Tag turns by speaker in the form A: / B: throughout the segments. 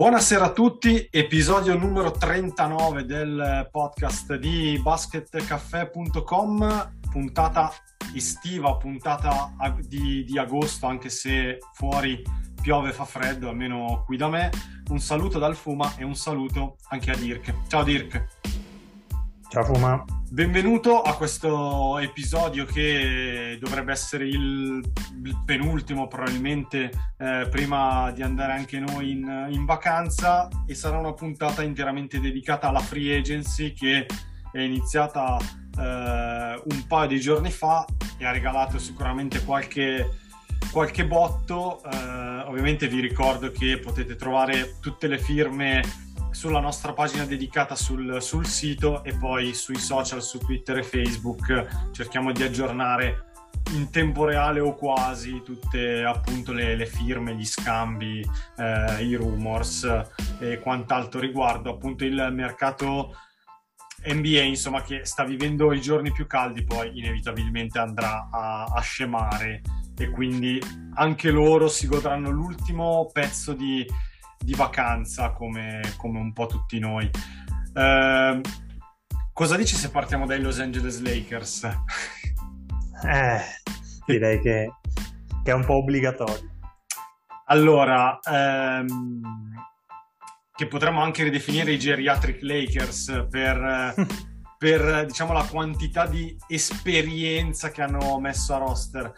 A: Buonasera a tutti, episodio numero 39 del podcast di basketcaffè.com, puntata estiva, puntata di, di agosto, anche se fuori piove fa freddo, almeno qui da me. Un saluto dal Fuma e un saluto anche a Dirk. Ciao Dirk.
B: Ciao Fuma.
A: Benvenuto a questo episodio che dovrebbe essere il, penultimo probabilmente eh, prima di andare anche noi in, in vacanza e sarà una puntata interamente dedicata alla free agency che è iniziata eh, un paio di giorni fa e ha regalato sicuramente qualche, qualche botto. Eh, ovviamente vi ricordo che potete trovare tutte le firme sulla nostra pagina dedicata sul, sul sito e poi sui social, su Twitter e Facebook. Cerchiamo di aggiornare in tempo reale o quasi tutte appunto le, le firme, gli scambi, eh, i rumors e quant'altro riguardo appunto il mercato NBA insomma che sta vivendo i giorni più caldi poi inevitabilmente andrà a, a scemare. E quindi anche loro si godranno l'ultimo pezzo di, di vacanza come, come un po' tutti noi. Eh, cosa dici se partiamo dai Los Angeles Lakers?
B: Eh, direi che, che è un po' obbligatorio.
A: Allora, ehm, che potremmo anche ridefinire i geriatric Lakers per, per diciamo la quantità di esperienza che hanno messo a roster.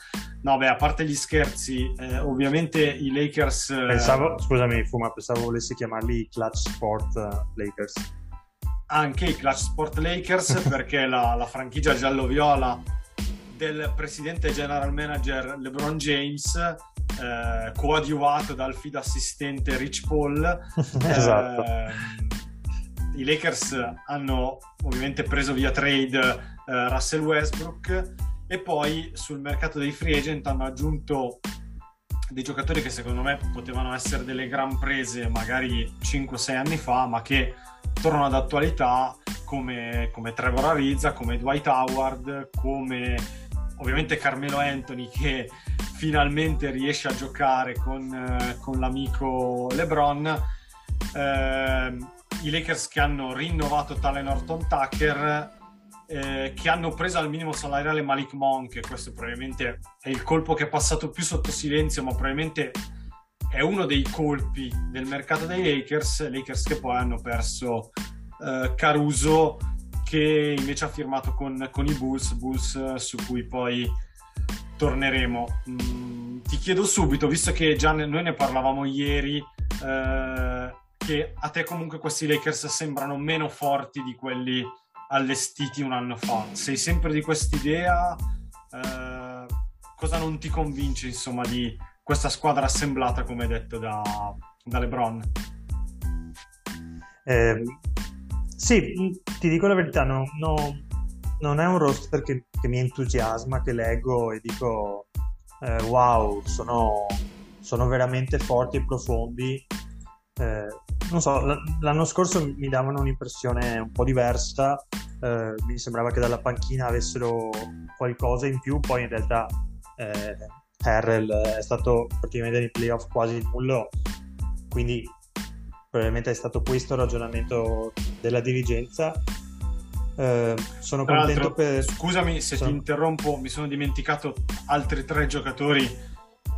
A: No, beh, a parte gli scherzi, eh, ovviamente i Lakers. eh,
B: Pensavo, scusami Fuma, pensavo volessi chiamarli Clutch Sport eh, Lakers.
A: anche i Clutch Sport Lakers perché la, la franchigia giallo-viola del presidente e general manager LeBron James eh, coadiuvato dal feed assistente Rich Paul
B: Esatto.
A: ehm, i Lakers hanno ovviamente preso via trade eh, Russell Westbrook e poi sul mercato dei free agent hanno aggiunto dei giocatori che secondo me potevano essere delle gran prese magari 5-6 anni fa ma che tornano ad attualità come, come Trevor Ariza, come Dwight Howard, come ovviamente Carmelo Anthony che finalmente riesce a giocare con, eh, con l'amico LeBron. Ehm, I Lakers che hanno rinnovato Talen Horton Tucker, eh, che hanno preso al minimo salariale Malik Monk, questo probabilmente è il colpo che è passato più sotto silenzio, ma probabilmente è uno dei colpi del mercato dei Lakers, Lakers che poi hanno perso eh, Caruso che invece ha firmato con, con i Bulls, Bulls eh, su cui poi torneremo. Mm, ti chiedo subito, visto che già noi ne parlavamo ieri, eh, che a te comunque questi Lakers sembrano meno forti di quelli allestiti un anno fa. Sei sempre di quest'idea? Eh, cosa non ti convince, insomma, di questa squadra assemblata, come detto da, da LeBron?
B: Eh, sì, mh, ti dico la verità, no- no- non è un roster che, che mi entusiasma, che leggo e dico eh, wow, sono, sono veramente forti e profondi. Eh, non so, l'anno scorso mi davano un'impressione un po' diversa, eh, mi sembrava che dalla panchina avessero qualcosa in più, poi in realtà eh, Harrell è stato praticamente nei playoff quasi nullo, quindi probabilmente è stato questo il ragionamento della dirigenza. Eh, sono
A: Tra
B: contento per...
A: scusami se
B: sono-
A: ti interrompo, mi sono dimenticato altri tre giocatori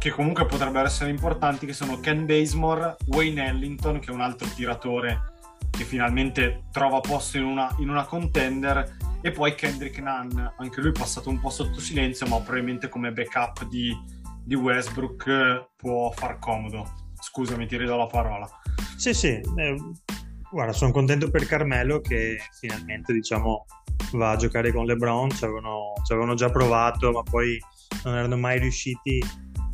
A: che comunque potrebbero essere importanti, che sono Ken Bazemore, Wayne Ellington, che è un altro tiratore che finalmente trova posto in una, in una contender, e poi Kendrick Nunn, anche lui passato un po' sotto silenzio, ma probabilmente come backup di, di Westbrook eh, può far comodo. Scusami, ti ridò la parola.
B: Sì, sì, eh, guarda, sono contento per Carmelo che finalmente, diciamo, va a giocare con LeBron, ci avevano, ci avevano già provato, ma poi non erano mai riusciti,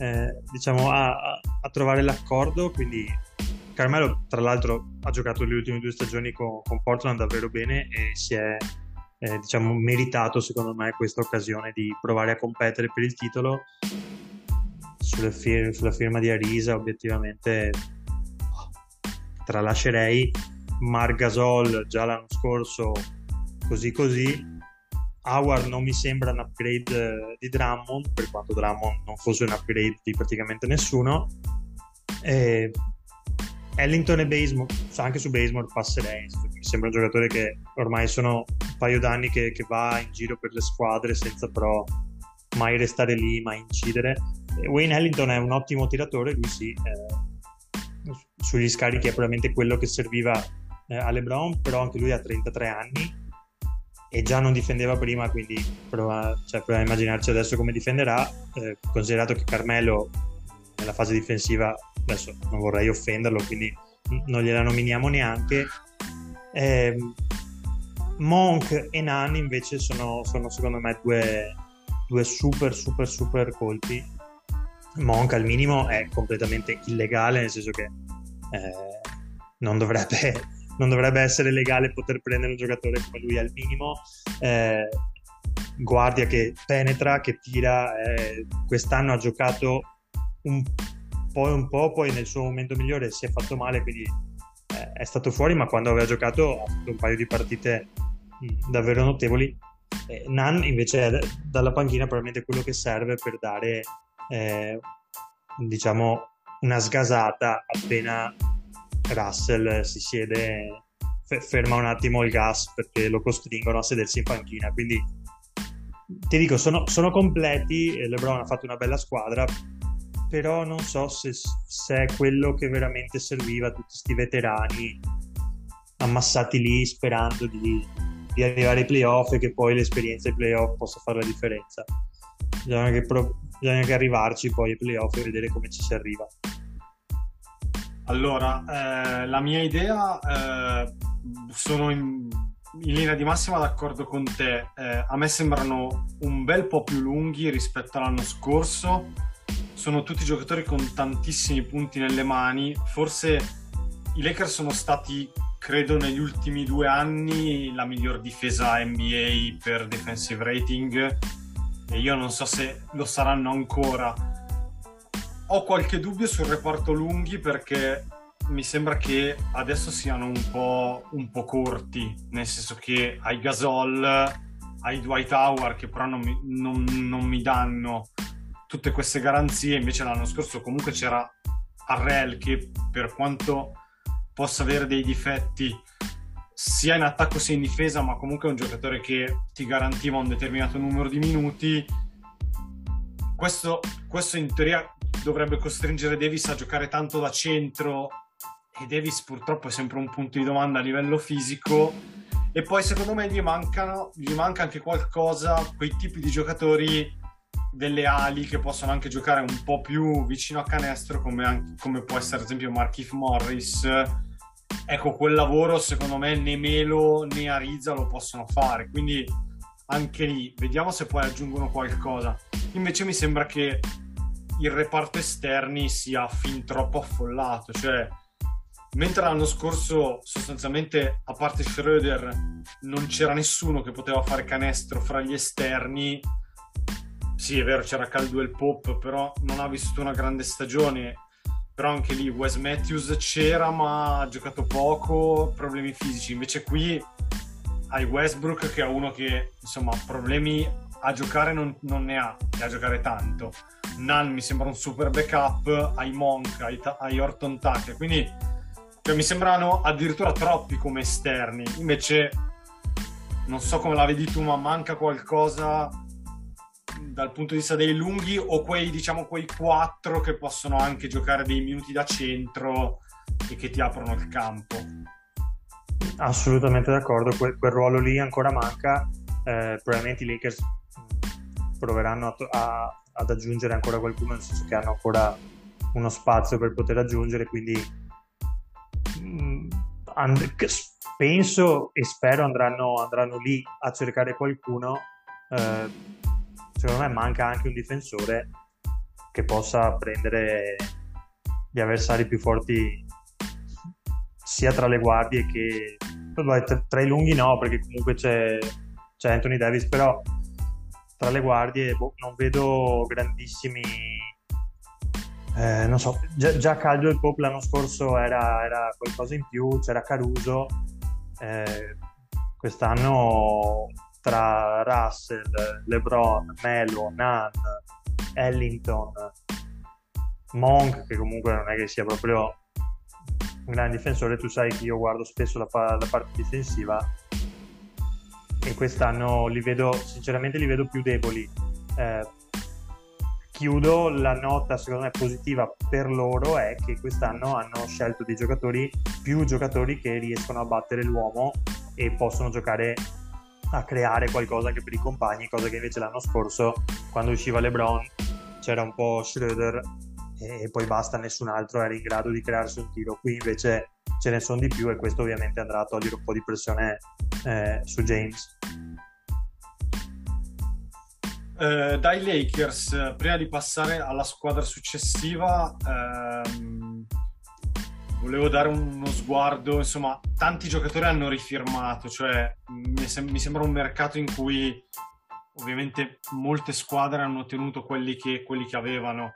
B: eh, diciamo, a, a- trovare l'accordo, quindi Carmelo tra l'altro ha giocato le ultime due stagioni con, con Portland davvero bene e si è eh, diciamo meritato secondo me questa occasione di provare a competere per il titolo. Fir- sulla firma di Arisa obiettivamente tralascerei. Mar Gasol già l'anno scorso così così Howard non mi sembra un upgrade eh, di Drummond per quanto Drummond non fosse un upgrade di praticamente nessuno. E Ellington e Basemore anche su Basemore passerei mi sembra un giocatore che ormai sono un paio d'anni che, che va in giro per le squadre senza però mai restare lì mai incidere. Wayne Ellington è un ottimo tiratore lui sì eh, sugli scarichi è probabilmente quello che serviva eh, a LeBron però anche lui ha 33 anni e già non difendeva prima, quindi prova, cioè, prova a immaginarci adesso come difenderà, eh, considerato che Carmelo nella fase difensiva, adesso non vorrei offenderlo, quindi non gliela nominiamo neanche. Eh, Monk e Nan invece sono, sono secondo me due, due, super super super colpi. Monk al minimo è completamente illegale, nel senso che eh, non dovrebbe non dovrebbe essere legale poter prendere un giocatore come lui al minimo. Eh, guardia che penetra, che tira. Eh, quest'anno ha giocato un po' un po', poi nel suo momento migliore si è fatto male, quindi eh, è stato fuori, ma quando aveva giocato ha fatto un paio di partite mh, davvero notevoli. Eh, Nan invece è dalla panchina probabilmente quello che serve per dare eh, diciamo una sgasata appena Russell si siede, ferma un attimo il gas perché lo costringono a sedersi in panchina. Quindi ti dico, sono, sono completi. LeBron ha fatto una bella squadra, però non so se, se, è quello che veramente serviva a tutti questi veterani ammassati lì sperando di, di, arrivare ai playoff e che poi l'esperienza ai playoff possa fare la differenza. Bisogna che, pro, bisogna che arrivarci poi ai playoff e vedere come ci si arriva.
A: Allora, eh, la mia idea, eh, sono in, in, linea di massima d'accordo con te. Eh, a me sembrano un bel po' più lunghi rispetto all'anno scorso. Sono tutti giocatori con tantissimi punti nelle mani. Forse i Lakers sono stati, credo, negli ultimi due anni la miglior difesa NBA per defensive rating. E io non so se lo saranno ancora ho qualche dubbio sul reparto lunghi perché mi sembra che adesso siano un po', un po', corti, nel senso che hai Gasol, hai Dwight Howard che però non mi, non, non mi danno tutte queste garanzie, invece l'anno scorso comunque c'era Arrel che per quanto possa avere dei difetti sia in attacco sia in difesa, ma comunque è un giocatore che ti garantiva un determinato numero di minuti. Questo, questo in teoria dovrebbe costringere Davis a giocare tanto da centro. E Davis purtroppo è sempre un punto di domanda a livello fisico. E poi secondo me gli, mancano, gli manca anche qualcosa, quei tipi di giocatori delle ali che possono anche giocare un po' più vicino a canestro come, anche, come può essere ad esempio Markif Morris. Ecco quel lavoro secondo me né Melo né Ariza lo possono fare. Quindi anche lì vediamo se poi aggiungono qualcosa. Invece mi sembra che il reparto esterni sia fin troppo affollato. Cioè, mentre l'anno scorso sostanzialmente, a parte Schroeder, non c'era nessuno che poteva fare canestro fra gli esterni. Sì, è vero, c'era Caldwell Pop, però non ha vissuto una grande stagione. Però anche lì Wes Matthews c'era, ma ha giocato poco, problemi fisici. Invece qui hai Westbrook che è uno che, insomma, problemi a giocare non, non ne ha, e a giocare tanto Nan mi sembra un super backup, ai Monk, ai, ai Orton Tucker, quindi cioè, mi sembrano addirittura troppi come esterni, invece non so come la vedi tu, ma manca qualcosa dal punto di vista dei lunghi o quei, diciamo, quei quattro che possono anche giocare dei minuti da centro e che ti aprono il campo.
B: Assolutamente d'accordo, quel, quel ruolo lì ancora manca, eh, probabilmente i Lakers proveranno a, a, ad aggiungere ancora qualcuno, nel senso che hanno ancora uno spazio per poter aggiungere, quindi mh, mm, and- penso e spero andranno, andranno, lì a cercare qualcuno. Eh, secondo me manca anche un difensore che possa prendere di avversari più forti sia tra le guardie che tra i lunghi no, perché comunque c'è, c'è Anthony Davis, però tra le guardie boh, non vedo grandissimi eh, non so, già, già Caldwell Pope l'anno scorso era, era, qualcosa in più, c'era Caruso, eh, quest'anno tra Russell, LeBron, Melo, Nan, Ellington, Monk, che comunque non è che sia proprio un gran difensore, tu sai che io guardo spesso la, la parte difensiva e quest'anno li vedo, sinceramente li vedo più deboli. Eh, chiudo, la nota secondo me positiva per loro è che quest'anno hanno scelto dei giocatori, più giocatori che riescono a battere l'uomo e possono giocare a creare qualcosa anche per i compagni, cosa che invece l'anno scorso, quando usciva LeBron, c'era un po' Schroeder e poi basta, nessun altro era in grado di crearsi un tiro. Qui invece ce ne sono di più e questo ovviamente andrà a togliere un po' di pressione eh, su James.
A: Eh, dai Lakers, prima di passare alla squadra successiva, ehm, volevo dare uno sguardo, insomma, tanti giocatori hanno rifirmato, cioè mi, sem- mi sembra un mercato in cui ovviamente molte squadre hanno tenuto quelli che, quelli che avevano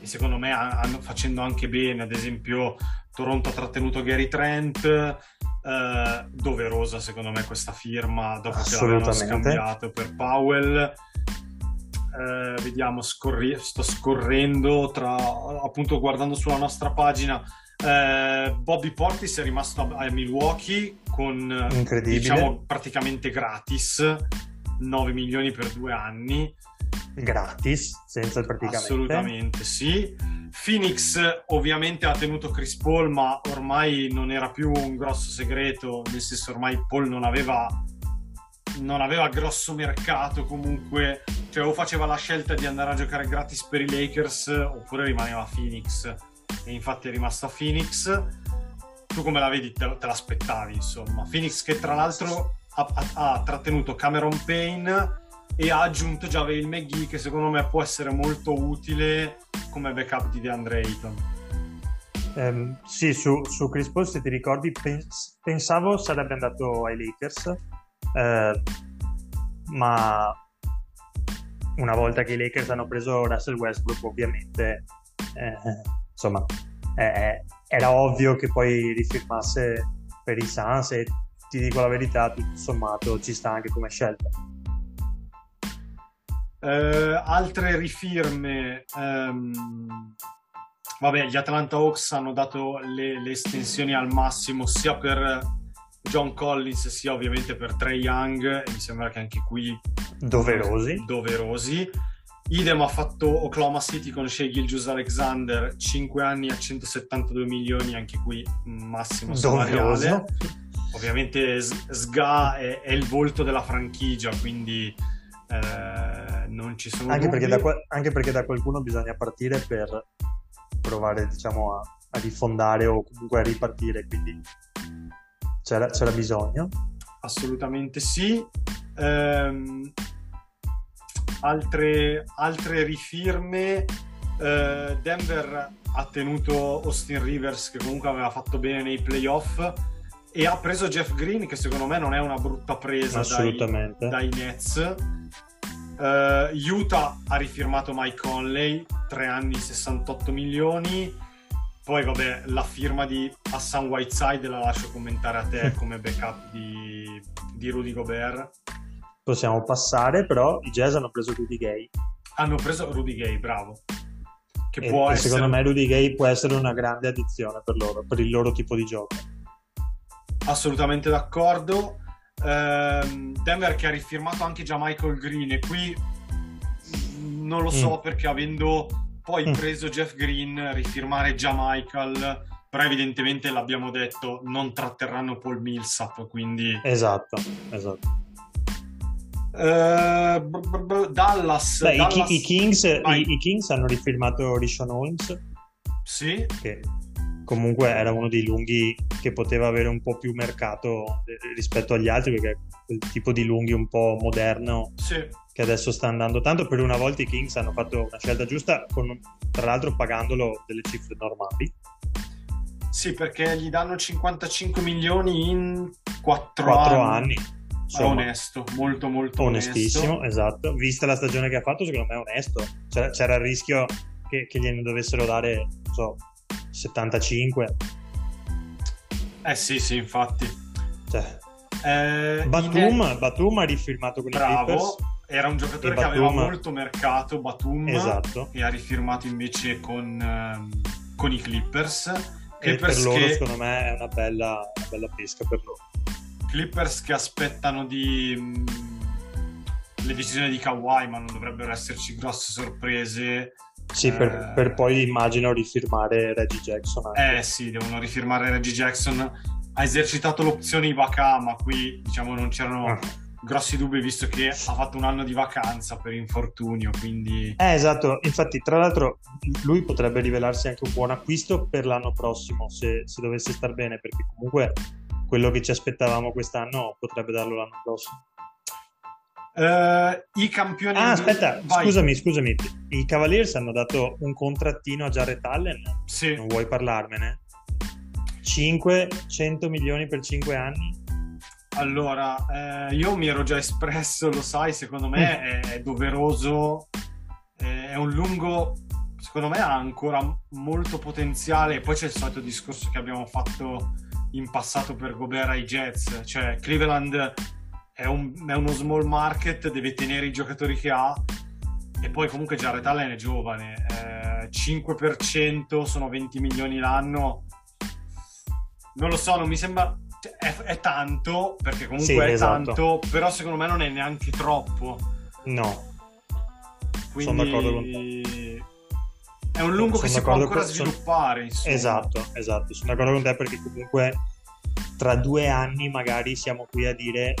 A: e secondo me hanno, facendo anche bene, ad esempio Toronto ha trattenuto Gary Trent, eh, doverosa secondo me questa firma dopo che l'avevano scambiato per Powell. Eh, vediamo, scorri- sto scorrendo tra, appunto guardando sulla nostra pagina. Eh, Bobby Portis è rimasto a, a Milwaukee con diciamo praticamente gratis 9 milioni per due anni
B: gratis senza praticamente
A: assolutamente sì Phoenix ovviamente ha tenuto Chris Paul ma ormai non era più un grosso segreto nel senso ormai Paul non aveva non aveva grosso mercato comunque, cioè o faceva la scelta di andare a giocare gratis per i Lakers oppure rimaneva a Phoenix e infatti è rimasto a Phoenix. Tu come la vedi? Te, te l'aspettavi insomma. Phoenix che tra l'altro ha, ha, ha, trattenuto Cameron Payne e ha aggiunto Javel McGee che secondo me può essere molto utile come backup di DeAndre Ayton.
B: Um, sì, su, su, Chris Paul, se ti ricordi, pens- pensavo sarebbe andato ai Lakers, eh, ma una volta che i Lakers hanno preso Russell Westbrook ovviamente eh, insomma eh, era ovvio che poi rifirmasse per i Suns e ti dico la verità tutto sommato ci sta anche come scelta
A: eh, altre rifirme um, vabbè gli Atlanta Hawks hanno dato le, le estensioni al massimo sia per John Collins sia ovviamente per Trey Young mi sembra che anche qui
B: doverosi.
A: doverosi. Idem ha fatto Oklahoma City con Shea Gilgius Alexander 5 anni a 172 milioni, anche qui massimo salariale. Ovviamente SGA è, è, il volto della franchigia, quindi eh, non ci sono
B: anche perché, da, anche perché, da, qualcuno bisogna partire per provare diciamo, a, a rifondare o comunque a ripartire, quindi c'era, c'era bisogno?
A: Assolutamente sì. Um, altre, altre, rifirme. Uh, Denver ha tenuto Austin Rivers che comunque aveva fatto bene nei playoff e ha preso Jeff Green che secondo me non è una brutta presa dai, dai Nets. Uh, Utah ha rifirmato Mike Conley, 3 anni 68 milioni. Poi, vabbè, la firma di Hassan Whiteside la lascio commentare a te come backup di, di Rudy Gobert.
B: Possiamo passare, però i Jazz hanno preso Rudy Gay.
A: Hanno preso Rudy Gay, bravo.
B: Che e, può e essere... secondo me Rudy Gay può essere una grande addizione per loro, per il loro tipo di gioco.
A: Assolutamente d'accordo. Ehm, Denver che ha rifirmato anche già Michael Green e qui non lo so mm. perché avendo poi mm. preso Jeff Green, rifirmare già Michael, però evidentemente l'abbiamo detto, non tratterranno Paul Millsap, quindi...
B: Esatto, esatto.
A: Uh, b- b- Dallas,
B: Beh,
A: Dallas...
B: I, i, Kings, i, i, Kings, hanno rifirmato Rishon Owens
A: sì
B: che comunque era uno dei lunghi che poteva avere un po' più mercato eh, rispetto agli altri perché è quel tipo di lunghi un po' moderno
A: Sì,
B: che adesso sta andando tanto. Per una volta i Kings hanno fatto una scelta giusta con, tra l'altro pagandolo delle cifre normali.
A: Sì, perché gli danno 55 milioni in 4,
B: 4
A: anni.
B: anni insomma.
A: Onesto, molto molto
B: onestissimo
A: onesto.
B: esatto. Vista la stagione che ha fatto secondo me è onesto. C'era, c'era il rischio che, che gliene dovessero dare non so 75
A: Eh sì, sì, infatti.
B: cioè,
A: Eh,
B: Batum,
A: in-
B: Batum ha rifirmato con i Clippers.
A: Bravo, era un giocatore che aveva molto mercato, Batum,
B: esatto.
A: E ha rifirmato invece con, ehm, con i Clippers.
B: e per
A: Clippers
B: loro
A: che,
B: secondo me è una bella, una bella pesca per loro.
A: Clippers che aspettano di mh, le decisioni di Kawhi, ma non dovrebbero esserci grosse sorprese.
B: Sì per,
A: Eh.
B: per poi immagino rifirmare Reggie Jackson anche.
A: Eh sì, devono rifirmare Reggie Jackson. Ha esercitato l'opzione Ibaka, ma qui diciamo non c'erano
B: Ah.
A: grossi dubbi visto che ha fatto un anno di vacanza per infortunio, quindi
B: Eh, esatto, infatti tra l'altro lui potrebbe rivelarsi anche un buon acquisto per l'anno prossimo se, se dovesse star bene, perché comunque quello che ci aspettavamo quest'anno potrebbe darlo l'anno prossimo.
A: Eh, i campioni
B: Ah, aspetta,
A: Vai.
B: scusami, scusami, i Cavaliers hanno dato un contrattino a Jarrett Allen,
A: Sì.
B: non vuoi parlarmene? 500 milioni per 5 anni?
A: Allora, eh, io mi ero già espresso, lo sai, secondo me è, è doveroso, eh, è un lungo, secondo me ha ancora molto potenziale. Poi c'è il solito discorso che abbiamo fatto in passato per Gobert ai Jets, cioè Cleveland è, un- è uno small market, deve tenere i giocatori che ha e poi comunque Jared Allen è giovane, eh, 5% sono 20 milioni l'anno, non lo so, non mi sembra... cioè, È, è tanto, perché comunque
B: Sì,
A: è
B: esatto.
A: tanto, però secondo me non è neanche troppo.
B: No,
A: Quindi
B: Sono d'accordo con
A: è un lungo
B: Sono
A: che si può ancora
B: con-
A: sviluppare. Insomma.
B: Esatto, esatto, sono d'accordo con te perché comunque tra due anni magari siamo qui a dire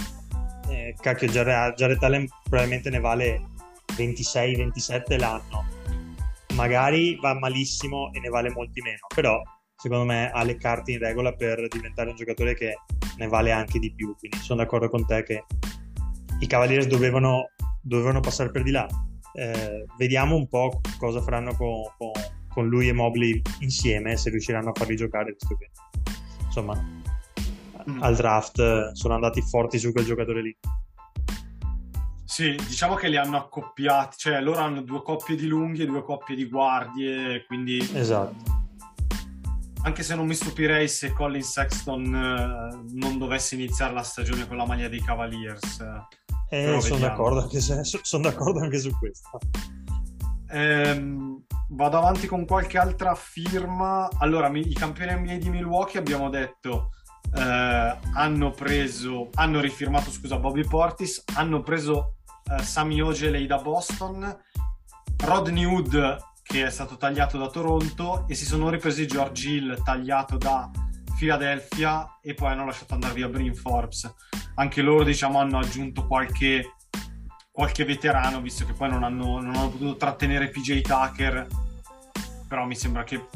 B: eh, cacchio Jared, Jared Allen probabilmente ne vale 26-27 l'anno. Magari va malissimo e ne vale molti meno però secondo me ha le carte in regola per diventare un giocatore che ne vale anche di più. Quindi sono d'accordo con te che i Cavaliers dovevano, dovevano passare per di là. Eh, vediamo un po' cosa faranno con, con- con lui e Mobley insieme, se riusciranno a farli giocare, visto che insomma
A: Mm.
B: al draft sono andati forti su quel giocatore lì.
A: Sì, diciamo che li hanno accoppiati, cioè loro hanno due coppie di lunghi e due coppie di guardie, quindi
B: Esatto.
A: anche se non mi stupirei se Colin Sexton eh, non dovesse iniziare la stagione con la maglia dei Cavaliers.
B: Eh, sono, d'accordo anche se- so- sono d'accordo anche su questo.
A: Ehm, vado avanti con qualche altra firma. Allora, mi- i campioni NBA di Milwaukee abbiamo detto eh, hanno preso, hanno rifirmato, scusa, Bobby Portis, hanno preso eh, Sami Ogeley da Boston, Rodney Hood che è stato tagliato da Toronto e si sono ripresi George Hill tagliato da Philadelphia e poi hanno lasciato andare via Brin Forbes. Anche loro, diciamo, hanno aggiunto qualche qualche veterano, visto che poi non hanno, non hanno potuto trattenere PJ Tucker, però mi sembra che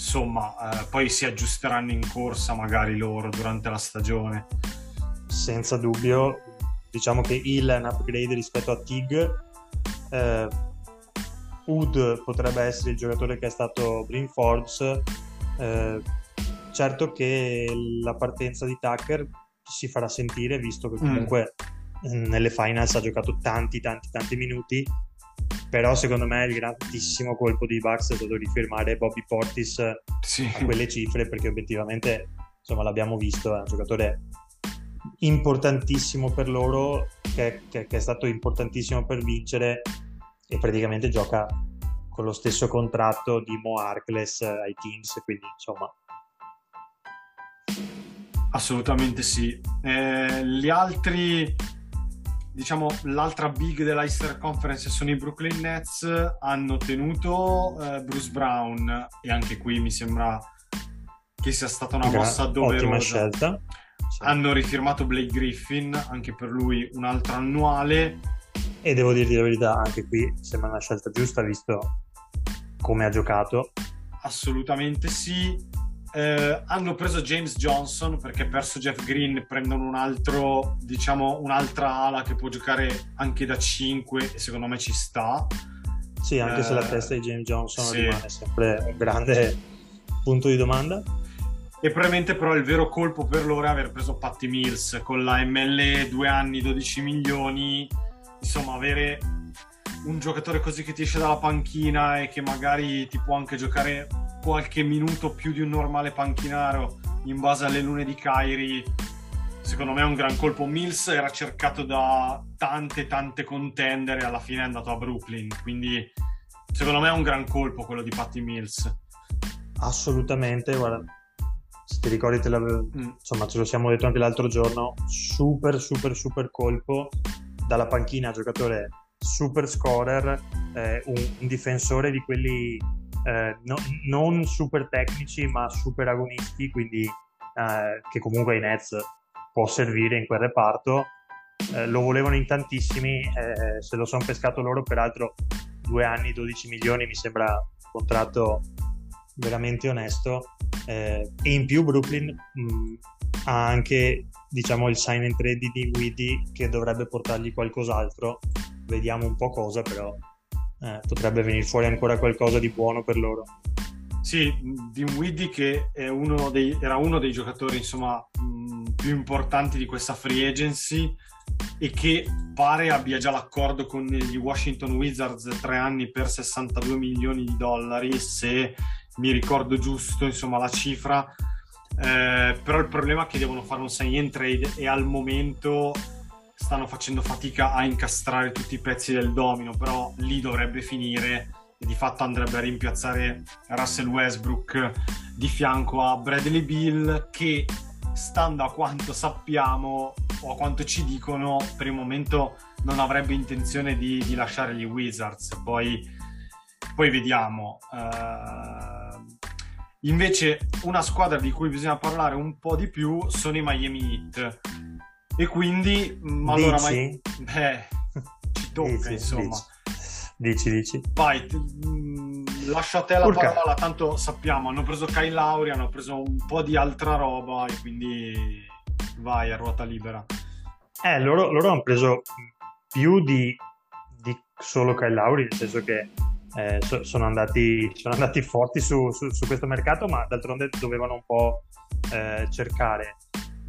A: insomma eh, poi si aggiusteranno in corsa magari loro durante la stagione.
B: Senza dubbio, diciamo che Hill è un upgrade rispetto a Tig. Eh, Wood potrebbe essere il giocatore che è stato Brin Forbes. Eh, certo che la partenza di Tucker si farà sentire, visto che
A: Mm.
B: comunque eh, nelle finals ha giocato tanti, tanti, tanti minuti. Però secondo me il grandissimo colpo di Bucks è stato rifirmare Bobby Portis
A: Sì.
B: a quelle cifre perché obiettivamente insomma l'abbiamo visto è un giocatore importantissimo per loro che, che- che è stato importantissimo per vincere e praticamente gioca con lo stesso contratto di Mo Harkless ai Kings quindi insomma
A: Assolutamente sì. Eh, gli altri, diciamo, l'altra big dell'Easter Conference sono i Brooklyn Nets, hanno tenuto eh, Bruce Brown e anche qui mi sembra che sia stata una mossa
B: ottima
A: doverosa.
B: scelta Sì.
A: Hanno rifirmato Blake Griffin, anche per lui un altro annuale.
B: e devo dirti la verità anche qui sembra una scelta giusta visto come ha giocato
A: Assolutamente sì. Eh, hanno preso James Johnson perché perso Jeff Green prendono un altro, diciamo, un'altra ala che può giocare anche da 5 e secondo me ci sta.
B: Sì, anche
A: Eh,
B: se la testa di James Johnson
A: sì.
B: rimane sempre un grande punto di domanda.
A: E probabilmente però il vero colpo per loro è aver preso Patty Mills con la ML 2 anni 12 milioni. Insomma, avere un giocatore così che ti esce dalla panchina e che magari ti può anche giocare qualche minuto più di un normale panchinaro in base alle lune di Kyrie, secondo me è un gran colpo. Mills era cercato da tante tante contender e alla fine è andato a Brooklyn, quindi secondo me è un gran colpo quello di Patty Mills.
B: Assolutamente, guarda, se ti ricordi,
A: Mm.
B: insomma, ce lo siamo detto anche l'altro giorno, super, super, super colpo dalla panchina, giocatore super scorer, eh, un, un difensore di quelli eh, no- non super tecnici, ma super agonisti, quindi eh, che comunque ai Nets può servire in quel reparto. Eh, lo volevano in tantissimi, eh, se lo sono pescato loro, peraltro due anni, 12 milioni, mi sembra un contratto veramente onesto. Eh, e in più Brooklyn mh, ha anche diciamo il sign and trade di Dinwiddie che dovrebbe portargli qualcos'altro. Vediamo un po' cosa, però eh, potrebbe venire fuori ancora qualcosa di buono per loro.
A: Sì, Dinwiddie che uno dei, era uno dei giocatori insomma mh, più importanti di questa free agency e che pare abbia già l'accordo con gli Washington Wizards tre anni per 62 milioni di dollari se mi ricordo giusto insomma la cifra Eh, però il problema è che devono fare un sign and trade e al momento stanno facendo fatica a incastrare tutti i pezzi del domino però lì dovrebbe finire e di fatto andrebbe a rimpiazzare Russell Westbrook di fianco a Bradley Bill che stando a quanto sappiamo o a quanto ci dicono per il momento non avrebbe intenzione di, di lasciare gli Wizards. Poi, poi vediamo. Eh, invece una squadra di cui bisogna parlare un po' di più sono i Miami Heat e quindi mh, allora
B: Dici?
A: mai- beh, ci tocca
B: Dici,
A: insomma
B: Dici, dici.
A: Vai, mh, lascio a te la
B: Urca.
A: parola, tanto sappiamo, hanno preso Kyle Lauri, hanno preso un po' di altra roba e quindi vai a ruota libera.
B: Eh, loro, loro hanno preso più di, di solo Kyle Lowry, nel senso che eh, so- sono, andati, sono andati forti su, su- su questo mercato, ma d'altronde dovevano un po' eh, cercare.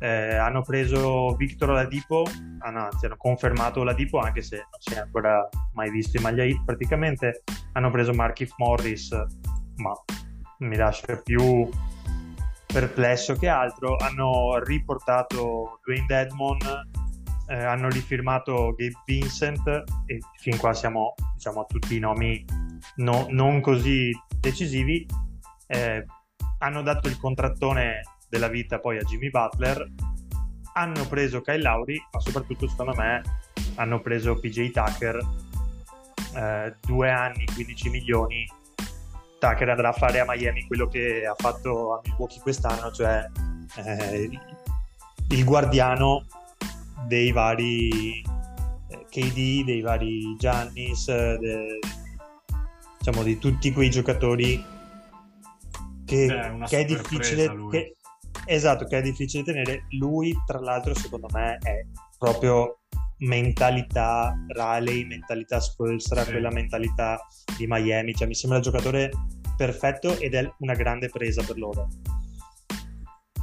B: Eh, hanno preso Victor Oladipo, hanno, anzi hanno confermato Oladipo anche se non si è ancora mai visto in maglia hit praticamente. Hanno preso Markif Morris, ma mi lascia più perplesso che altro. Hanno riportato Dwayne Dedmon, eh, hanno rifirmato Gabe Vincent e fin qua siamo diciamo, a tutti i nomi no- non così decisivi. Eh, hanno dato il contrattone della vita poi a Jimmy Butler. Hanno preso Kyle Lowry, ma soprattutto secondo me hanno preso PJ Tucker, eh, due anni, 15 milioni. Tucker andrà a fare a Miami quello che ha fatto a Milwaukee quest'anno, cioè eh, il guardiano dei vari eh, KD, dei vari Giannis, de- diciamo di tutti quei giocatori che, che è difficile che- esatto, che è difficile tenere. Lui, tra l'altro, secondo me è proprio mentalità Raleigh, mentalità Spolstra,
A: Sì.
B: quella mentalità di Miami, cioè mi sembra il giocatore perfetto ed è una grande presa per loro.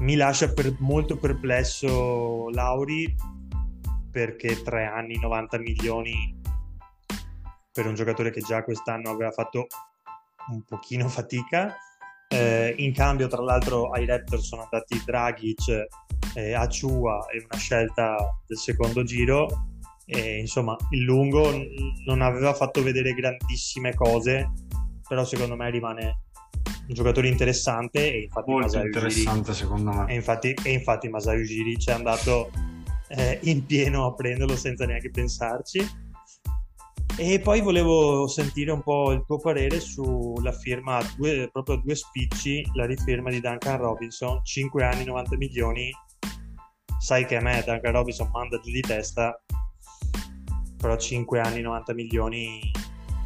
B: Mi lascia per- molto perplesso Lauri perché tre anni, 90 milioni per un giocatore che già quest'anno aveva fatto un pochino fatica. Eh, in cambio, tra l'altro, ai Raptors sono andati Dragic, eh, Achua e una scelta del secondo giro. E, insomma, il lungo n- non aveva fatto vedere grandissime cose, però secondo me rimane un giocatore interessante e infatti
A: Molto
B: Masai Ujiri-
A: interessante secondo me.
B: e infatti, e infatti Masai Ujiri ci è andato eh, in pieno a prenderlo senza neanche pensarci. E poi volevo sentire un po' il tuo parere sulla firma, due, proprio a due spicci, la rifirma di Duncan Robinson, 5 anni, 90 milioni. Sai che a me Duncan Robinson manda giù di testa, però 5 anni, 90 milioni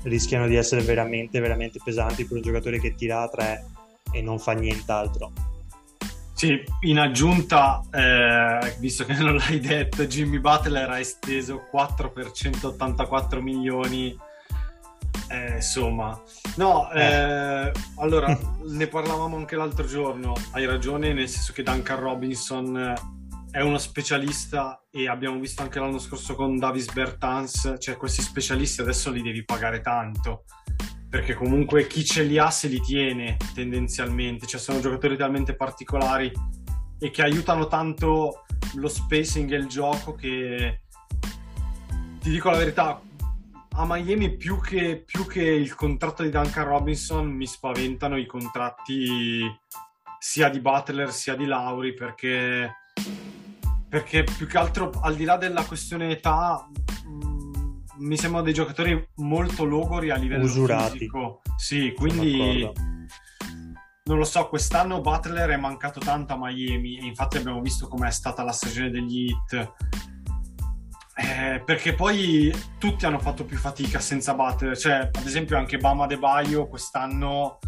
B: rischiano di essere veramente, veramente pesanti per un giocatore che tira a 3 e non fa nient'altro.
A: Sì, in aggiunta, eh, visto che non l'hai detto, Jimmy Butler ha esteso 4 per 184 milioni. Eh, insomma, no, eh, allora ne parlavamo anche l'altro giorno. Hai ragione, nel senso che Duncan Robinson è uno specialista e abbiamo visto anche l'anno scorso con Davis Bertans, cioè questi specialisti adesso li devi pagare tanto perché comunque chi ce li ha se li tiene tendenzialmente, cioè sono giocatori talmente particolari e che aiutano tanto lo spacing e il gioco che ti dico la verità a Miami più che, più che il contratto di Duncan Robinson mi spaventano i contratti sia di Butler sia di Lauri perché, perché più che altro al di là della questione età mi sembrano dei giocatori molto logori a livello
B: Usurati.
A: fisico. Sì, quindi non lo so, quest'anno Butler è mancato tanto a Miami e infatti abbiamo visto com'è stata la stagione degli hit. Eh, perché poi tutti hanno fatto più fatica senza Butler, cioè ad esempio anche Bama De Baio quest'anno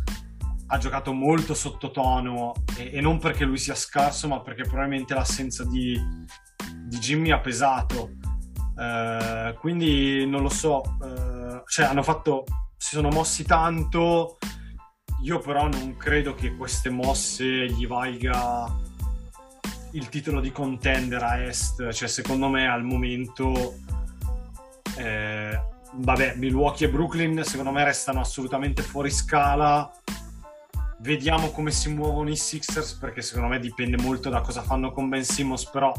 A: ha giocato molto sottotono e, e non perché lui sia scarso ma perché probabilmente l'assenza di, di Jimmy ha pesato Uh, quindi non lo so, uh, cioè hanno fatto, si sono mossi tanto. Io però non credo che queste mosse gli valga il titolo di contender a est. Cioè, secondo me al momento, eh, vabbè, Milwaukee e Brooklyn secondo me restano assolutamente fuori scala. Vediamo come si muovono i Sixers perché secondo me dipende molto da cosa fanno con Ben Simmons, però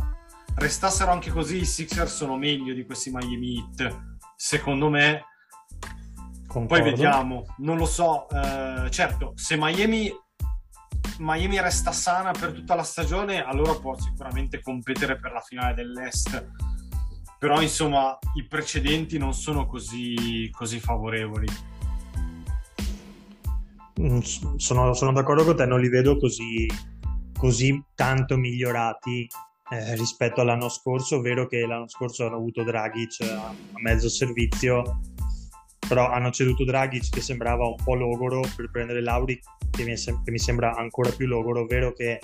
A: restassero anche così i Sixers sono meglio di questi Miami Heat secondo me.
B: Concordo.
A: poi vediamo non lo so eh, certo se Miami Miami resta sana per tutta la stagione allora può sicuramente competere per la finale dell'Est. Però insomma i precedenti non sono così, così favorevoli.
B: Mm, sono, sono d'accordo con te non li vedo così, così tanto migliorati eh, rispetto all'anno scorso, ovvero che l'anno scorso hanno avuto Dragic a, a, mezzo servizio, però hanno ceduto Dragic che sembrava un po' logoro per prendere Lauri che mi, sem- che mi sembra ancora più logoro, ovvero che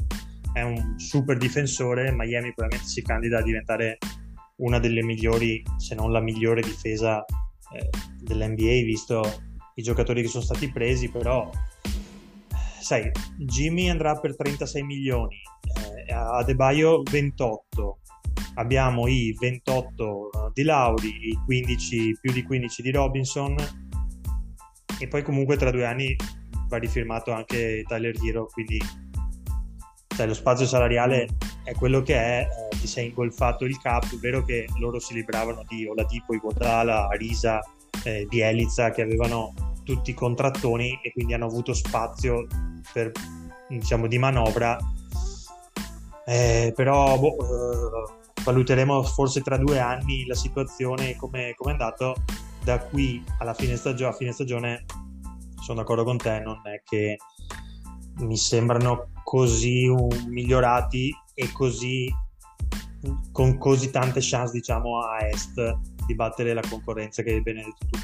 B: è un super difensore, Miami probabilmente si candida a diventare una delle migliori, se non la migliore difesa eh, dell'NBA, visto i giocatori che sono stati presi, però sai, Jimmy andrà per 36 milioni, eh, Adebayo 28, abbiamo i 28 di Lauri, i 15, più di 15 di Robinson. E poi comunque tra due anni va rifirmato anche Tyler Hero, quindi sai, lo spazio salariale è quello che è, eh, ti sei ingolfato il cap, è vero che loro si libravano di Oladipo, Iguodala, Arisa, eh, Bielizza che avevano tutti i contrattoni e quindi hanno avuto spazio per diciamo di manovra. Eh, però boh, eh, valuteremo forse tra due anni la situazione come è andato. Da qui alla fine, stagio- a fine stagione sono d'accordo con te non è che mi sembrano così um, migliorati e così con così tante chance diciamo a est di battere la concorrenza che hai ben detto tu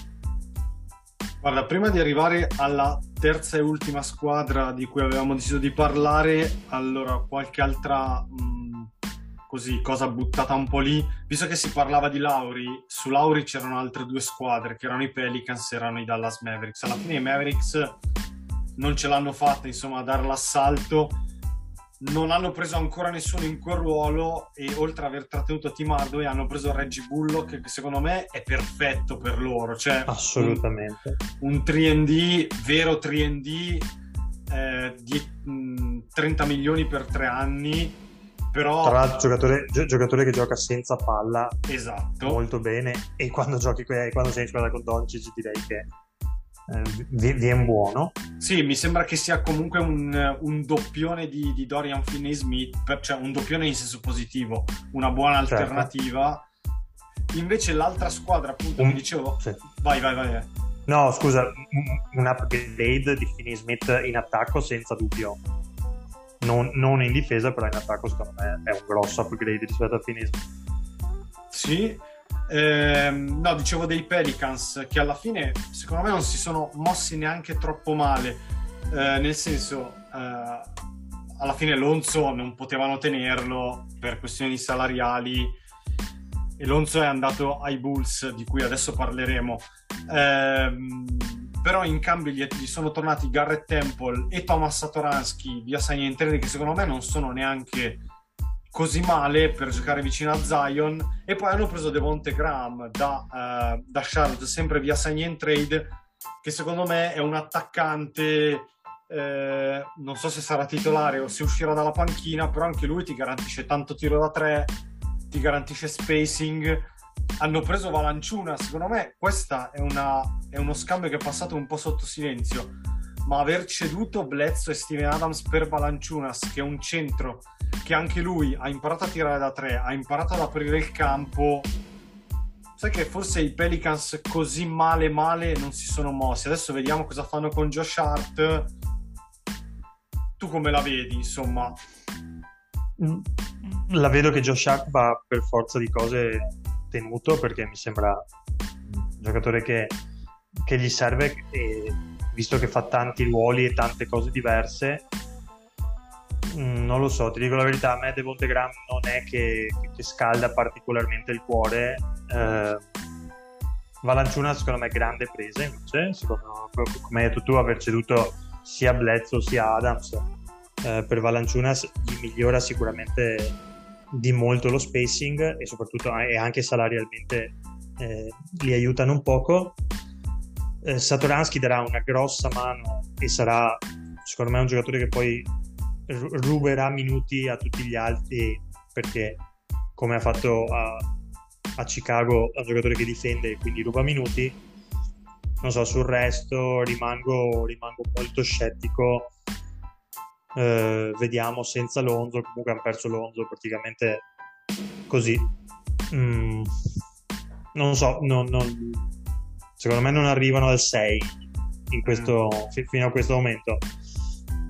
A: Guarda, prima di arrivare alla terza e ultima squadra di cui avevamo deciso di parlare, allora qualche altra mh, così cosa buttata un po' lì, visto che si parlava di Lauri, su Lauri c'erano altre due squadre che erano i Pelicans e erano i Dallas Mavericks. Alla fine i Mavericks non ce l'hanno fatta, insomma, a dare l'assalto non hanno preso ancora nessuno in quel ruolo e oltre ad aver trattenuto Tim Hardaway hanno preso Reggie Bullock che secondo me è perfetto per loro cioè
B: assolutamente.
A: un, un 3D vero 3D eh, di mh, 30 milioni per tre anni però
B: tra l'altro giocatore, gi- giocatore che gioca senza palla
A: esatto.
B: molto bene e quando giochi quando sei in squadra con Doncic direi che viene buono.
A: Sì, mi sembra che sia comunque un, un doppione di, di Dorian Finney-Smith, per, cioè un doppione in senso positivo, una buona
B: Certo.
A: alternativa. Invece l'altra squadra, appunto,
B: Un-
A: mi dicevo...
B: sì.
A: Vai, vai, vai. eh.
B: No, scusa, un- un upgrade di Finney Smith in attacco senza dubbio. Non, non in difesa, però in attacco secondo me è un grosso upgrade rispetto a Finney Smith.
A: Sì. Ehm, no, dicevo dei Pelicans che alla fine, secondo me, non si sono mossi neanche troppo male. Eh, nel senso, eh, alla fine Lonzo non potevano tenerlo per questioni salariali e Lonzo è andato ai Bulls, di cui adesso parleremo. Ehm, però in cambio gli, gli, sono tornati Garrett Temple e Thomas Satoransky via and Trade che secondo me non sono neanche così male per giocare vicino a Zion e poi hanno preso Devonte Graham da, uh, da Charlotte sempre via Sign and Trade che secondo me è un attaccante eh, non so se sarà titolare o se uscirà dalla panchina però anche lui ti garantisce tanto tiro da tre ti garantisce spacing. Hanno preso Valanciuna, secondo me questa è, è uno scambio che è passato un po' sotto silenzio, ma aver ceduto Blezzo e Steven Adams per Valanciunas, che è un centro che anche lui ha imparato a tirare da tre, ha imparato ad aprire il campo, sai che forse i Pelicans così male male non si sono mossi. Adesso vediamo cosa fanno con Josh Hart. Tu come la vedi, insomma?
B: Mm, la vedo che Josh Hart va per forza di cose tenuto perché mi sembra un giocatore che, che gli serve e visto che fa tanti ruoli e tante cose diverse mm, non lo so, ti dico la verità, a me Devonte Graham non è che, che scalda particolarmente il cuore. Eh, Valanciuna secondo me è grande presa invece, secondo, come hai detto tu, aver ceduto sia Bledsoe sia Adams eh, per Valanciunas gli migliora sicuramente di molto lo spacing e soprattutto e anche salarialmente eh, li aiutano un poco. Eh, Satoransky darà una grossa mano e sarà secondo me un giocatore che poi ruberà minuti a tutti gli altri perché come ha fatto a, a Chicago è un giocatore che difende e quindi ruba minuti non so sul resto rimango, rimango molto scettico eh, vediamo senza Lonzo, comunque hanno perso Lonzo praticamente così. Mm, non so, non, non, secondo me non arrivano al 6 in questo, mm. f- fino a questo momento.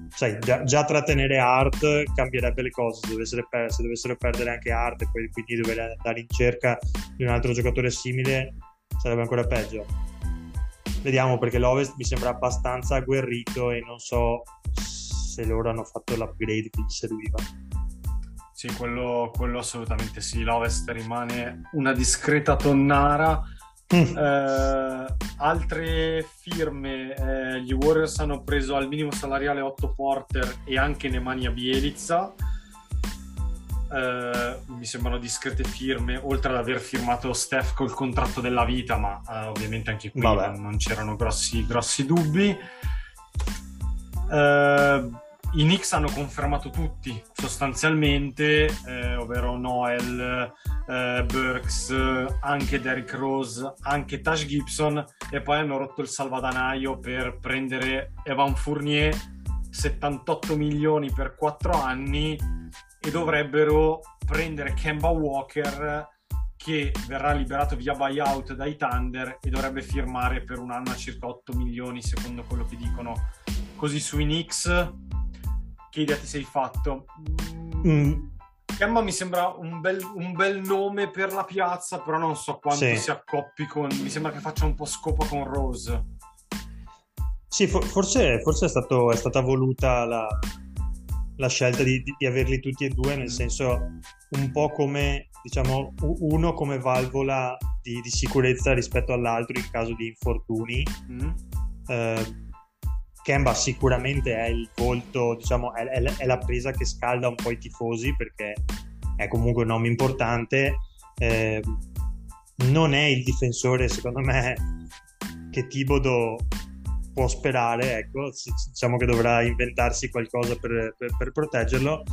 B: Sai, già, già, trattenere Art cambierebbe le cose se dovessero, per- se dovessero perdere anche Art e poi quindi dover andare in cerca di un altro giocatore simile sarebbe ancora peggio. Vediamo perché l'Ovest mi sembra abbastanza agguerrito e non so se loro hanno fatto l'upgrade che gli serviva.
A: Sì, quello, quello assolutamente sì. L'Ovest rimane una discreta tonnara. Mm. Eh, altre firme, eh, gli Warriors hanno preso al minimo salariale 8 Porter e anche Nemanja Bielizza. Eh, mi sembrano discrete firme, oltre ad aver firmato Steph col contratto della vita, ma eh, ovviamente anche qui non, non, c'erano grossi, grossi dubbi. Uh, i Knicks hanno confermato tutti sostanzialmente, eh, ovvero Noel, eh, Burks, anche Derrick Rose, anche Tash Gibson e poi hanno rotto il salvadanaio per prendere Evan Fournier 78 milioni per 4 anni e dovrebbero prendere Kemba Walker che verrà liberato via buyout dai Thunder e dovrebbe firmare per un anno a circa 8 milioni secondo quello che dicono. Così sui Knicks che idea ti sei fatto? Mm. Kemba mi sembra un bel, un bel, nome per la piazza, però non so quanto sì. si accoppi con... Mi sembra che faccia un po' scopa con Rose.
B: Sì, for- forse, forse è, stato, è, stata voluta la, la scelta di, di, averli tutti e due, nel mm. senso un po' come, diciamo, uno come valvola di, di sicurezza rispetto all'altro in caso di infortuni. Mm. Eh, Kemba sicuramente è il volto, diciamo, è, è, è, la presa che scalda un po' i tifosi perché è comunque un nome importante. Eh, non è il difensore, secondo me, che Tibodo può sperare, ecco, diciamo che dovrà inventarsi qualcosa per, per, per proteggerlo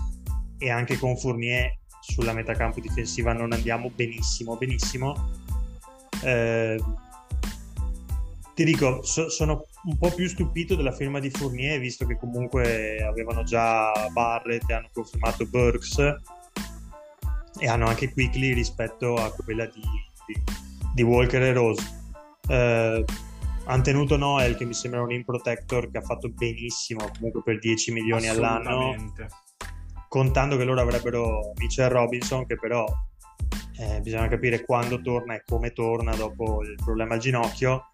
B: e anche con Fournier sulla metacampo difensiva non andiamo benissimo, benissimo. Eh, ti dico, so, sono un po' più stupito della firma di Fournier, visto che comunque avevano già Barrett e hanno confermato Burks e hanno anche Quickly rispetto a quella di, di, di Walker e Rose. Eh, hanno tenuto Noel, che mi sembra un in protector che ha fatto benissimo, comunque per 10 milioni all'anno, contando che loro avrebbero Mitchell Robinson, che però eh, bisogna capire quando torna e come torna dopo il problema al ginocchio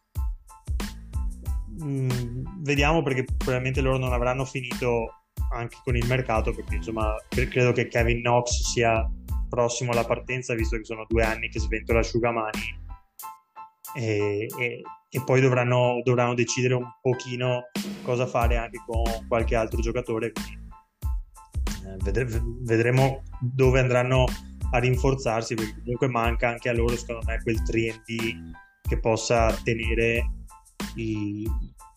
B: Mm, vediamo perché probabilmente loro non avranno finito anche con il mercato, perché insomma credo che Kevin Knox sia prossimo alla partenza, visto che sono due anni che sventola asciugamani e, e, e poi dovranno, dovranno, decidere un pochino cosa fare anche con qualche altro giocatore. Quindi, eh, vedre, vedremo dove andranno a rinforzarsi, perché comunque manca anche a loro, secondo me, quel 3D che possa tenere i,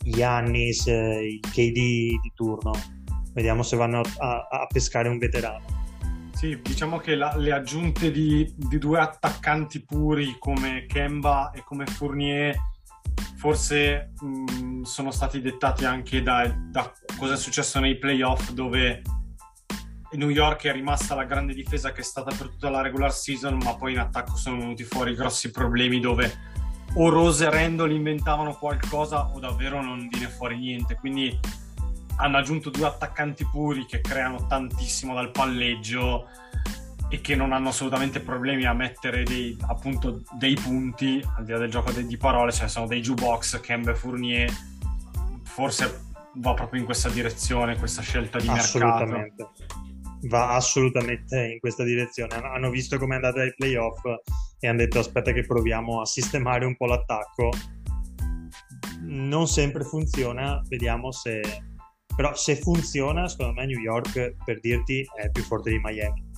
B: Giannis, il KD di turno. Vediamo se vanno a, a pescare un veterano.
A: Sì, diciamo che la, le aggiunte di, di, due attaccanti puri come Kemba e come Fournier forse mh, sono stati dettati anche da, da cosa è successo nei playoff dove New York è rimasta la grande difesa che è stata per tutta la regular season, ma poi in attacco sono venuti fuori grossi problemi dove o Rose e Randall inventavano qualcosa o davvero non viene fuori niente. Quindi hanno aggiunto due attaccanti puri che creano tantissimo dal palleggio e che non hanno assolutamente problemi a mettere dei, appunto dei punti al di là del gioco di parole, cioè sono dei jukebox, Kembe Fournier. Forse va proprio in questa direzione questa scelta di
B: assolutamente.
A: mercato
B: va assolutamente in questa direzione. Hanno visto come è andata ai playoff e hanno detto aspetta che proviamo a sistemare un po' l'attacco. Non sempre funziona, vediamo se... Però se funziona, secondo me New York, per dirti, è più forte di Miami.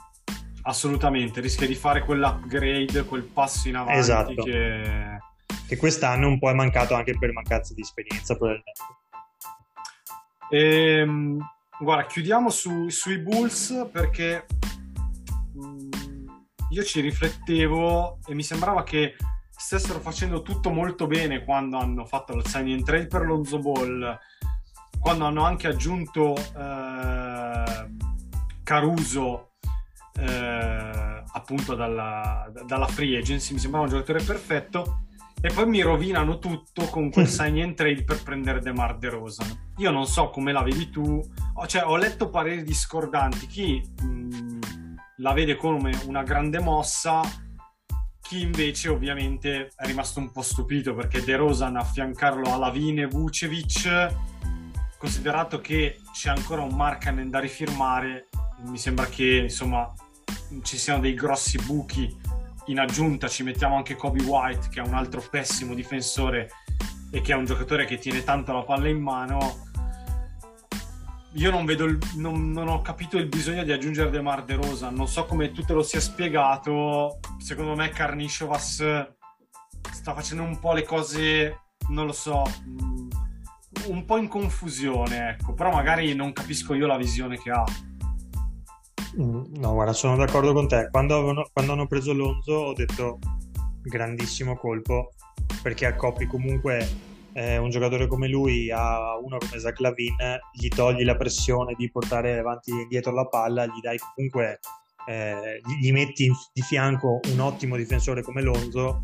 A: Assolutamente, rischia di fare quell'upgrade, quel passo in avanti
B: esatto.
A: che...
B: che quest'anno un po' è mancato anche per mancanza di esperienza probabilmente.
A: Ehm, Guarda, chiudiamo su, sui Bulls perché mh, mm, io ci riflettevo e mi sembrava che stessero facendo tutto molto bene quando hanno fatto il sign in trade per Lonzo Ball, quando hanno anche aggiunto eh, Caruso eh, appunto dalla, dalla free agency, mi sembrava un giocatore perfetto e poi mi rovinano tutto con quel sign and trade per prendere DeMar DeRozan. Io non so come la vedi tu, cioè, ho letto pareri discordanti, chi mh, la vede come una grande mossa, chi invece ovviamente è rimasto un po' stupito perché DeRozan affiancarlo a Lavine e Vucevic, considerato che c'è ancora un Markanen da rifirmare, mi sembra che insomma ci siano dei grossi buchi in aggiunta ci mettiamo anche Kobe White, che è un altro pessimo difensore e che è un giocatore che tiene tanto la palla in mano. Io non il, non, non, ho capito il bisogno di aggiungere DeMar DeRosa. Non so come tu te lo sia spiegato. Secondo me Carnishovas sta facendo un po' le cose, non lo so, mm, un po' in confusione, ecco. Però magari non capisco io la visione che ha.
B: Mm, no, guarda, sono d'accordo con te. Quando, avevano, quando hanno preso Lonzo ho detto grandissimo colpo perché accoppi comunque eh, un giocatore come lui a uno come Zach Lavin, gli togli la pressione di portare avanti e indietro la palla, gli dai comunque, eh, gli, metti di fianco un ottimo difensore come Lonzo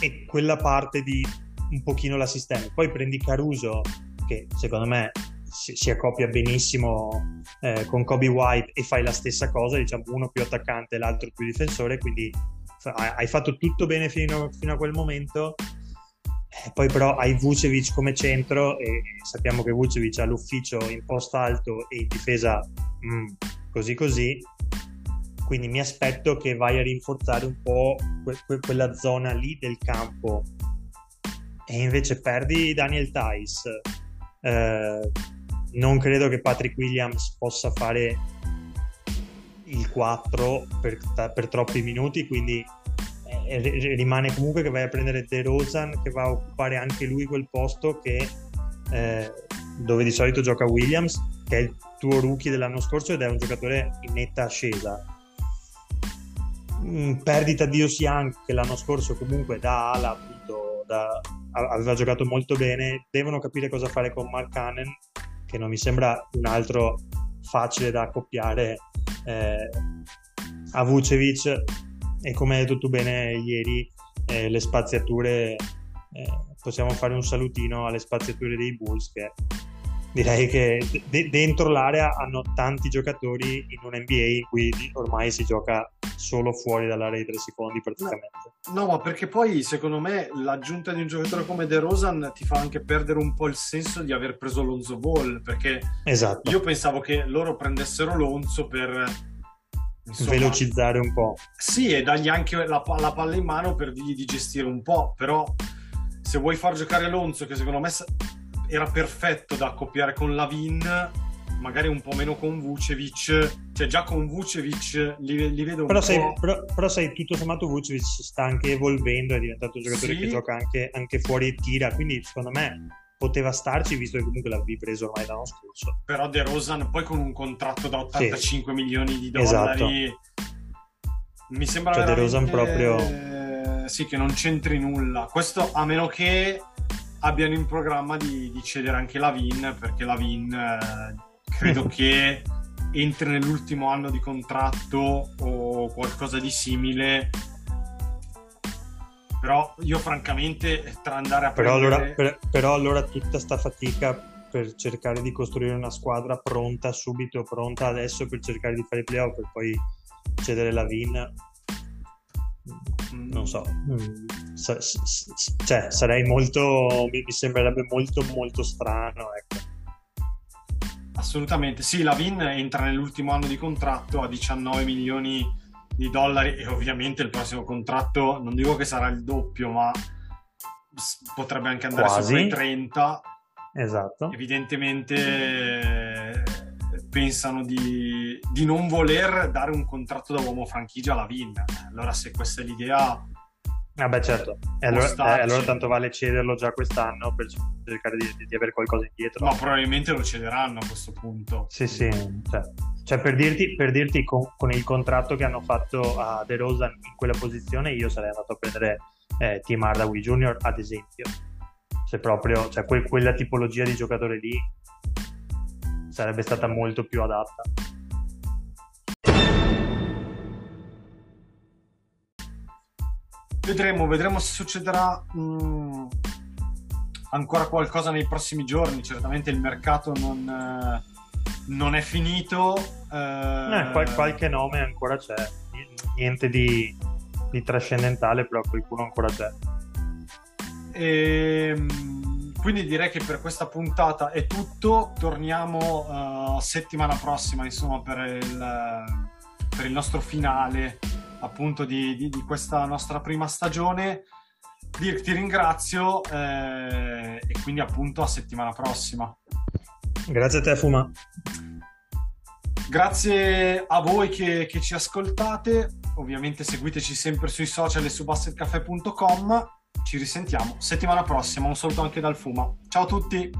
B: e quella parte di un pochino la sistema. Poi prendi Caruso che secondo me si, si accoppia benissimo eh, con Kobe White e fai la stessa cosa, diciamo uno più attaccante l'altro più difensore, quindi hai fatto tutto bene fino, fino a quel momento. Eh, poi però hai Vucevic come centro e sappiamo che Vucevic ha l'ufficio in post alto e in difesa mm, così così. Quindi mi aspetto che vai a rinforzare un po' que- que- quella zona lì del campo. E invece perdi Daniel Tice eh, non credo che Patrick Williams possa fare il 4 per, per troppi minuti, quindi rimane comunque che vai a prendere De Rozan che va a occupare anche lui quel posto che, eh, dove di solito gioca Williams, che è il tuo rookie dell'anno scorso ed è un giocatore in netta ascesa. Mm, perdita di Osian che l'anno scorso comunque da ala appunto da, aveva giocato molto bene, devono capire cosa fare con Mark Hannen che non mi sembra un altro facile da accoppiare eh, a Vucevic e come hai detto tu bene ieri eh, le spaziature eh, possiamo fare un salutino alle spaziature dei Bulls che direi che de- dentro l'area hanno tanti giocatori in un NBA in cui ormai si gioca solo fuori dall'area di tre secondi praticamente.
A: No, ma perché poi secondo me l'aggiunta di un giocatore come De Rosan ti fa anche perdere un po' il senso di aver preso Lonzo Ball, perché
B: Esatto,
A: io pensavo che loro prendessero Lonzo per insomma,
B: velocizzare un po'.
A: Sì, e dargli anche la, la palla in mano per dirgli di gestire un po', però se vuoi far giocare Alonso, che secondo me era perfetto da accoppiare con Lavin, magari un po' meno con Vucevic, cioè già con Vucevic li, li vedo un
B: Però
A: po'...
B: però, però sai, tutto sommato Vucevic si sta anche evolvendo, è diventato un giocatore
A: Sì.
B: che gioca anche, anche fuori e tira, quindi secondo me poteva starci visto che comunque l'avevi preso ormai l'anno scorso.
A: Però De Rosan poi con un contratto da 85 milioni di dollari mi sembra
B: Cioè, De Rosan proprio-
A: eh, sì che non c'entri nulla. Questo a meno che abbiano in programma di, di cedere anche Lavin perché Lavin eh, credo che entri nell'ultimo anno di contratto o qualcosa di simile però io francamente tra andare a
B: Però
A: prendere
B: allora, per- però allora tutta sta fatica per cercare di costruire una squadra pronta subito, pronta adesso per cercare di fare i playoff e poi cedere la Vin,
A: Mm,
B: non so, sa- s- s- cioè sarei molto, mi, sembrerebbe molto molto strano, ecco.
A: Assolutamente, sì, Lavin entra nell'ultimo anno di contratto a 19 milioni di dollari e ovviamente il prossimo contratto non dico che sarà il doppio, ma potrebbe anche andare
B: Quasi.
A: sopra i 30.
B: Esatto.
A: Evidentemente pensano di, di non voler dare un contratto da uomo franchigia a Lavin. Allora se questa è l'idea,
B: Vabbè, certo. E allora, eh, allora tanto vale cederlo già quest'anno per cercare di, di avere qualcosa indietro.
A: ma probabilmente lo cederanno a questo punto.
B: Sì, sì, cioè, cioè, per dirti, per dirti con, con il contratto che hanno fatto a De Rosa in quella posizione, io sarei andato a prendere eh, Tim Hardaway Jr. ad esempio. Se proprio, cioè que- quella tipologia di giocatore lì sarebbe stata molto più adatta.
A: Vedremo, vedremo se succederà mh, ancora qualcosa nei prossimi giorni. Certamente il mercato non, eh, non è finito. eh,
B: Eh, qual- qualche nome ancora c'è, niente di, di trascendentale, però qualcuno ancora c'è.
A: E, mh, quindi direi che per questa puntata è tutto. Torniamo eh, settimana prossima, insomma, per il, per il nostro finale appunto di, di- di questa nostra prima stagione. Dirk, ti ringrazio eh, e quindi appunto a settimana prossima.
B: Grazie a te, Fuma.
A: Grazie a voi che, che ci ascoltate. Ovviamente seguiteci sempre sui social e su basketcafe.com. Ci risentiamo settimana prossima. Un saluto anche dal Fuma. Ciao a tutti.